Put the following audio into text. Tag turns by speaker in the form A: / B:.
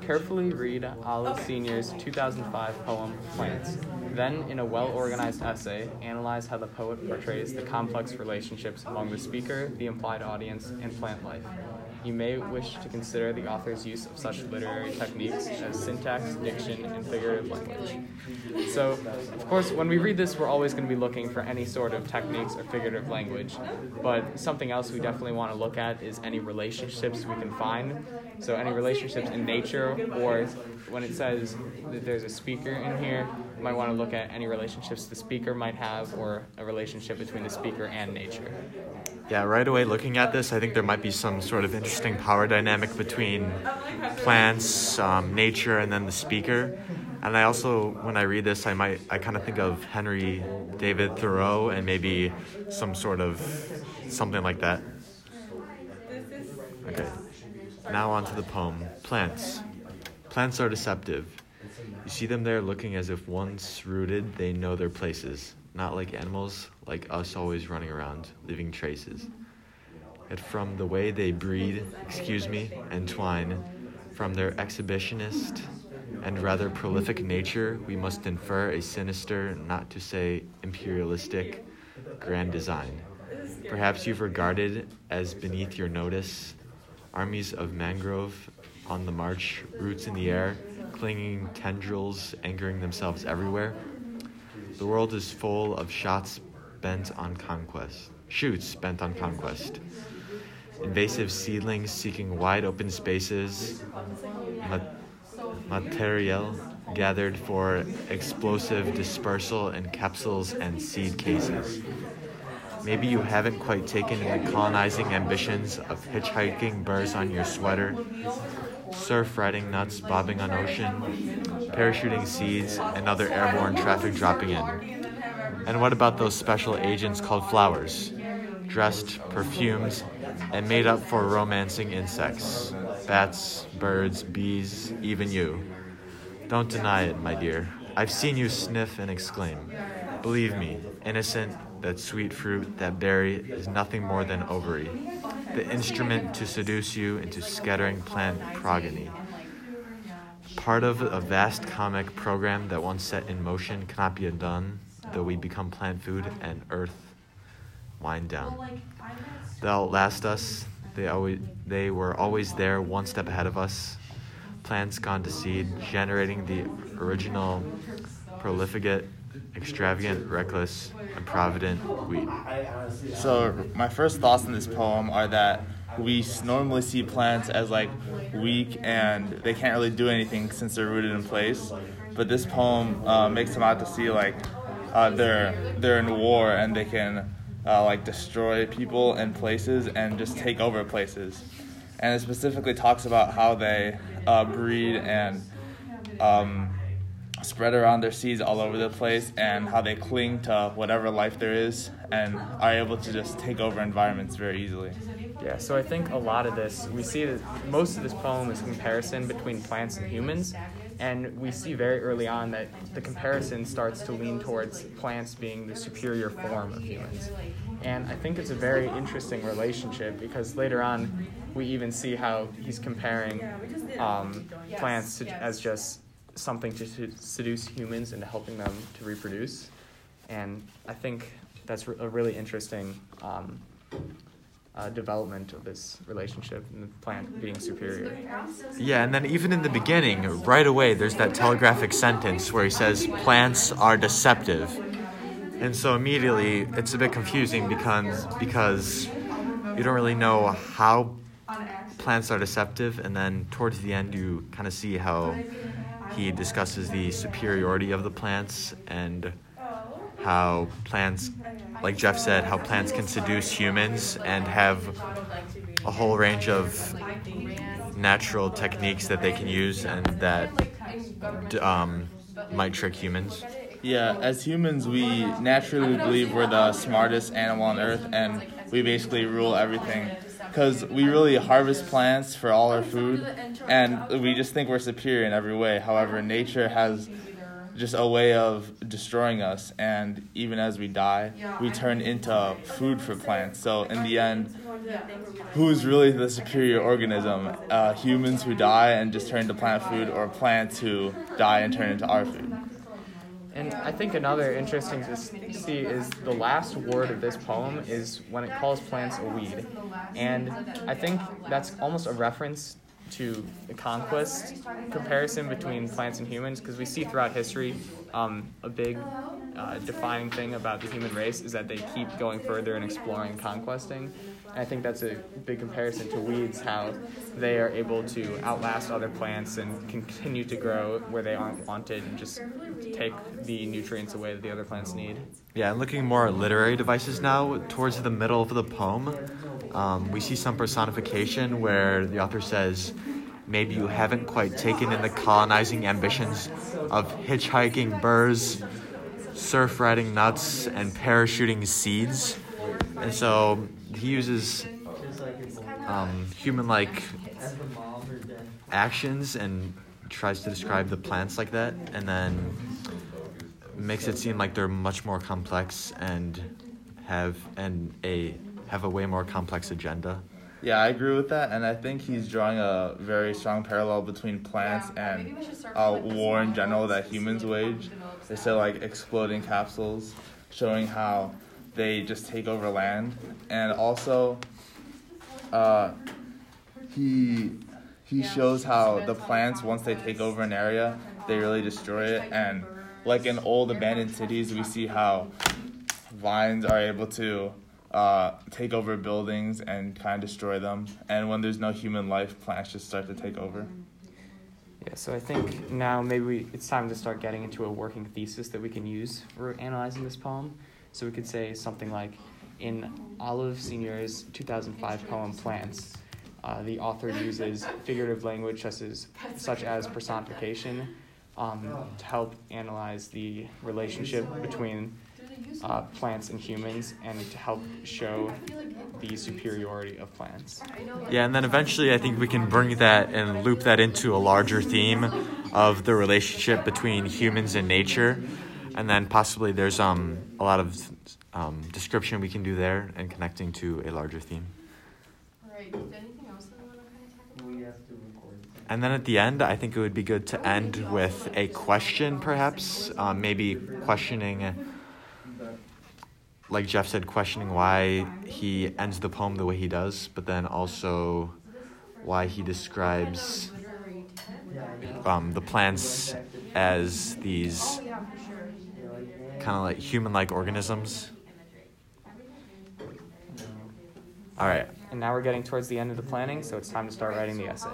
A: Carefully read Olive Senior's 2005 poem, Plants. Then, in a well organized essay, analyze how the poet portrays the complex relationships among the speaker, the implied audience, and plant life. You may wish to consider the author's use of such literary techniques as syntax, diction, and figurative language. So, of course, when we read this, we're always going to be looking for any sort of techniques or figurative language. But something else we definitely want to look at is any relationships we can find. So, any relationships in nature, or when it says that there's a speaker in here, you might want to look at any relationships the speaker might have, or a relationship between the speaker and nature.
B: Yeah, right away looking at this, I think there might be some sort of interesting power dynamic between plants, um, nature, and then the speaker. And I also, when I read this, I might, I kind of think of Henry David Thoreau and maybe some sort of something like that. Okay. Now on to the poem Plants. Plants are deceptive. You see them there looking as if once rooted, they know their places, not like animals, like us always running around, leaving traces. Yet from the way they breed, excuse me, and twine, from their exhibitionist and rather prolific nature, we must infer a sinister, not to say imperialistic, grand design. Perhaps you've regarded as beneath your notice armies of mangrove on the march, roots in the air, clinging tendrils anchoring themselves everywhere. The world is full of shots bent on conquest, shoots bent on conquest. Invasive seedlings seeking wide open spaces, materiel gathered for explosive dispersal in capsules and seed cases. Maybe you haven't quite taken in the colonizing ambitions of hitchhiking burrs on your sweater, surf riding nuts bobbing on ocean, parachuting seeds, and other airborne traffic dropping in. And what about those special agents called flowers? Dressed, perfumed, and made up for romancing insects bats, birds, bees, even you. Don't deny it, my dear. I've seen you sniff and exclaim. Believe me, innocent, that sweet fruit, that berry, is nothing more than ovary, the instrument to seduce you into scattering plant progeny. Part of a vast comic program that once set in motion cannot be undone, though we become plant food and earth wind down. They'll outlast us. They always they were always there, one step ahead of us. Plants gone to seed, generating the original, prolificate, extravagant, reckless, improvident provident wheat.
C: So my first thoughts in this poem are that we normally see plants as like weak and they can't really do anything since they're rooted in place. But this poem uh, makes them out to see like uh, they're they're in war and they can uh, like destroy people and places and just take over places. And it specifically talks about how they uh, breed and um, spread around their seeds all over the place and how they cling to whatever life there is and are able to just take over environments very easily.
A: Yeah, so I think a lot of this, we see that most of this poem is comparison between plants and humans, and we see very early on that the comparison starts to lean towards plants being the superior form of humans. And I think it's a very interesting relationship because later on we even see how he's comparing um, plants to, as just something to seduce humans into helping them to reproduce. And I think that's a really interesting um, uh, development of this relationship and the plant being superior.
B: Yeah, and then even in the beginning, right away, there's that telegraphic sentence where he says, plants are deceptive. And so immediately it's a bit confusing because, because you don't really know how plants are deceptive, and then towards the end, you kind of see how he discusses the superiority of the plants and how plants like Jeff said, how plants can seduce humans and have a whole range of natural techniques that they can use and that um, might trick humans.
C: Yeah, as humans, we naturally believe we're the smartest animal on earth and we basically rule everything. Because we really harvest plants for all our food and we just think we're superior in every way. However, nature has just a way of destroying us and even as we die we turn into food for plants so in the end who's really the superior organism? Uh, humans who die and just turn into plant food, or plants who die and turn into our food?
A: And I think another interesting to see is the last word of this poem is when it calls plants a weed. And I think that's almost a reference to the conquest comparison between plants and humans because we see throughout history um, a big uh, defining thing about the human race is that they keep going further and exploring conquesting. I think that's a big comparison to weeds, how they are able to outlast other plants and continue to grow where they aren't wanted and just take the nutrients away that the other plants need.
B: Yeah, and looking more at literary devices now, towards the middle of the poem, um, we see some personification where the author says, Maybe you haven't quite taken in the colonizing ambitions of hitchhiking burrs, surf riding nuts, and parachuting seeds. And so he uses um, human like actions and tries to describe the plants like that, and then makes it seem like they're much more complex and have and a have a way more complex agenda.
C: Yeah, I agree with that, and I think he's drawing a very strong parallel between plants and uh, war in general that humans wage. They say like exploding capsules, showing how they just take over land, and also uh, he he shows how the plants once they take over an area, they really destroy it, and like in old abandoned cities, we see how vines are able to uh, take over buildings and kind of destroy them. And when there's no human life, plants just start to take over.
A: Yeah, so I think now maybe we, it's time to start getting into a working thesis that we can use for analyzing this poem. So we could say something like in Olive Senior's 2005 poem Plants, uh, the author uses figurative language such as, such as personification um, to help analyze the relationship between uh, plants and humans and to help show the superiority of plants.
B: Yeah, and then eventually I think we can bring that and loop that into a larger theme of the relationship between humans and nature. And then possibly there's um, a lot of um, description we can do there and connecting to a larger theme. All right. Is there anything else that we want to kind of and then at the end, I think it would be good to end with a question, perhaps. Um, maybe questioning, like Jeff said, questioning why he ends the poem the way he does, but then also why he describes um, the plants as these kind of like human like organisms. All right.
A: And now we're getting towards the end of the planning, so it's time to start writing the essay.